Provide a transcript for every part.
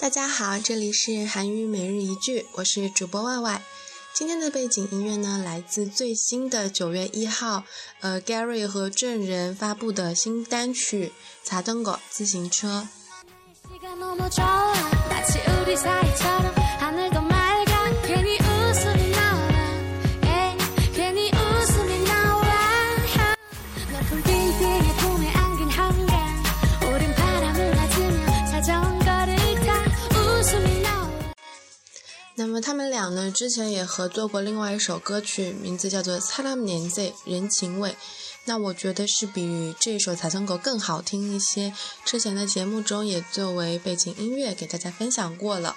大家好，这里是韩语每日一句，我是主播 Y Y。今天的背景音乐呢，来自最新的九月一号，呃，Gary 和证人发布的新单曲《查登狗自行车》。那么他们俩呢，之前也合作过另外一首歌曲，名字叫做《사람年纪人情味》。那我觉得是比这首《彩松狗》更好听一些。之前的节目中也作为背景音乐给大家分享过了。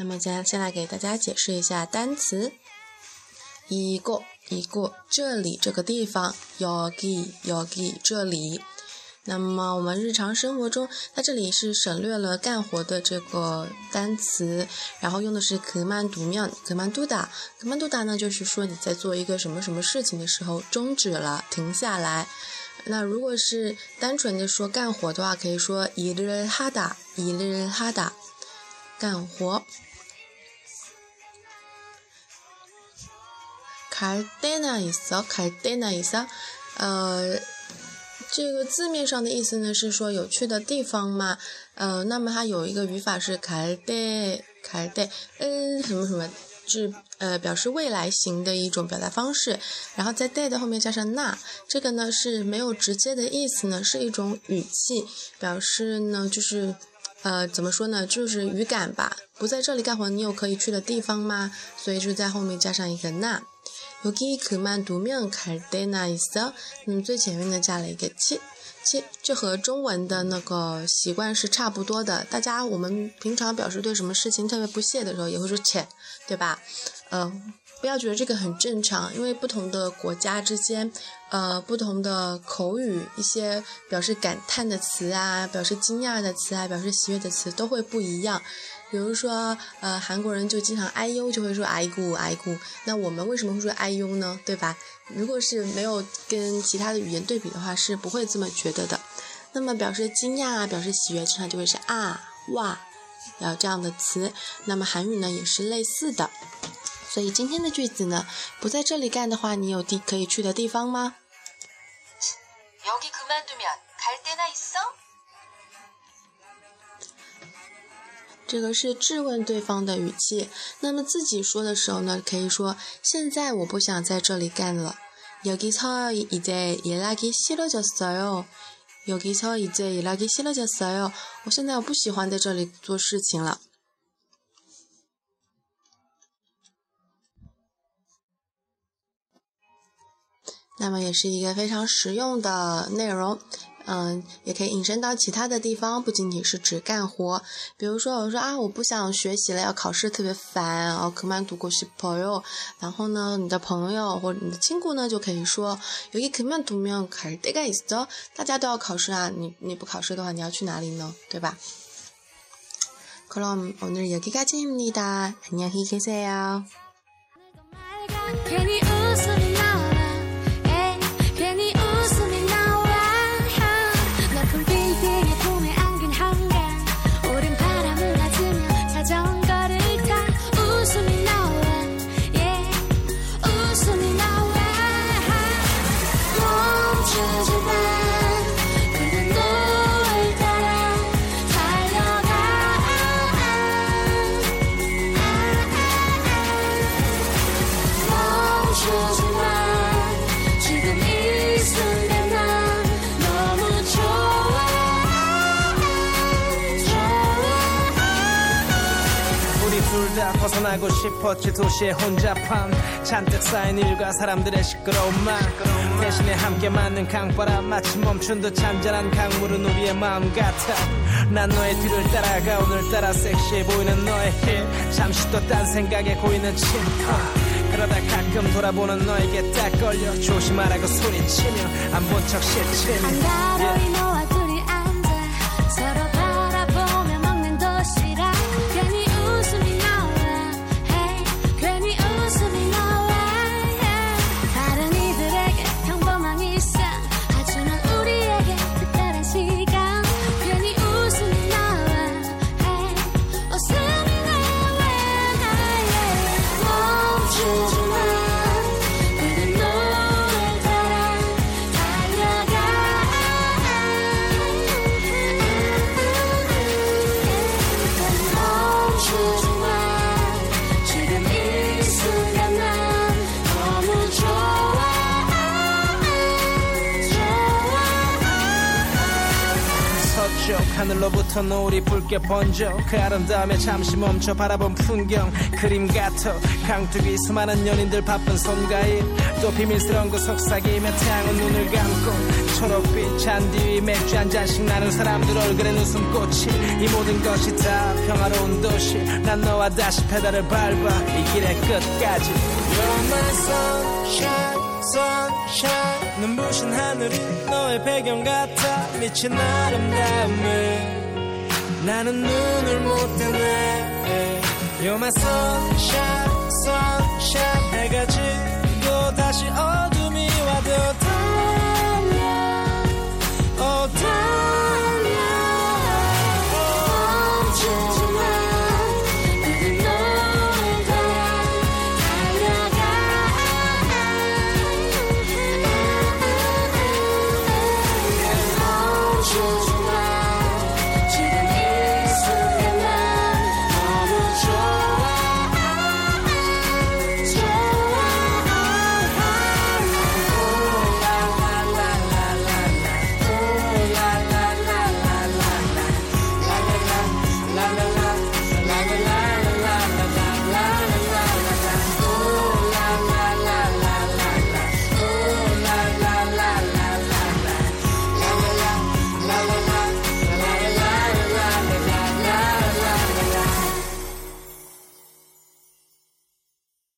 那么先先来给大家解释一下单词，一个一个，这里这个地方，yogi yogi 这里，那么我们日常生活中，它这里是省略了干活的这个单词，然后用的是 command do man command do da command do da 呢，就是说你在做一个什么什么事情的时候，终止了，停下来。那如果是单纯的说干活的话，可以说，一粒哈达，一粒哈达，干活。갈데나있어갈데나있어呃，这个字面上的意思呢是说有趣的地方嘛，呃，那么它有一个语法是갈데갈 데， 嗯，什么什么，是呃表示未来型的一种表达方式，然后在 day 的后面加上那，这个呢是没有直接的意思呢，是一种语气，表示呢就是呃怎么说呢，就是语感吧，不在这里干活，你有可以去的地方吗？所以就在后面加上一个那。 여기그만두면갈데나있 어？ 那么最前面呢加了一个切切，这和中文的那个习惯是差不多的。大家我们平常表示对什么事情特别不屑的时候，也会说切，对吧？呃，不要觉得这个很正常，因为不同的国家之间，呃，不同的口语，一些表示感叹的词啊，表示惊讶的词啊，表示喜悦的词都会不一样。 比如说，呃，韩国人就经常哎呦，就会说哎咕哎咕。那我们为什么会说哎呦呢？对吧？如果是没有跟其他的语言对比的话，是不会这么觉得的。那么表示惊讶啊，表示喜悦，经常就会是啊哇，要这样的词。那么韩语呢也是类似的。所以今天的句子呢，不在这里干的话，你有地可以去的地方吗？여기그만두면갈데나있어 这个是质问对方的语气。那么自己说的时候呢，可以说：“现在我不想在这里干了。”여기서이제일하기싫어졌어 요。 여기서이제일하기싫어졌어 요。 我现在我不喜欢在这里做事情了。那么也是一个非常实用的内容。 嗯，也可以引申到其他的地方，不仅仅是指干活。比如说，我说啊，我不想学习了，要考试特别烦哦，可慢读过去朋友。然后呢，你的朋友或者你的亲故呢，就可以说，有一可慢读没有考试这个意思哦，大家都要考试啊，你你不考试的话，你要去哪里呢？对吧？그럼오늘여기까지입니다안녕히계세요 둘다 벗어나고 싶었지 도시에 혼잡함 잔뜩 쌓인 일과 사람들의 시끄러움만 대신에 함께 맞는 강바람 마치 멈춘 듯 잔잔한 강물은 우리의 마음 같아. 난 너의 뒤를 따라가 오늘따라 섹시해 보이는 너의 힐. 잠시 또 딴 생각에 고이는 침파 가끔 돌아보는 너에게 딱 걸려. 조심하라고 소리치며 안 본척 시치며. 한가로이 너와 하늘로부터 노을이 붉게 번져 그 아름다움에 잠시 멈춰 바라본 풍경 그림 같아. 강둑이 수많은 연인들 바쁜 손가일 또 비밀스러운 그 속삭이며 태양은 눈을 감고 초록빛 잔디 위 맥주 한 잔씩 나눈 사람들 얼굴에 웃음꽃이 이 모든 것이 다 평화로운 도시. 난 너와 다시 페달을 밟아 이 길의 끝까지 눈부신 하늘이 너의 배경 같아 미친 아름다움에 나는 눈을 못 뜨네 You're my sunshine sunshine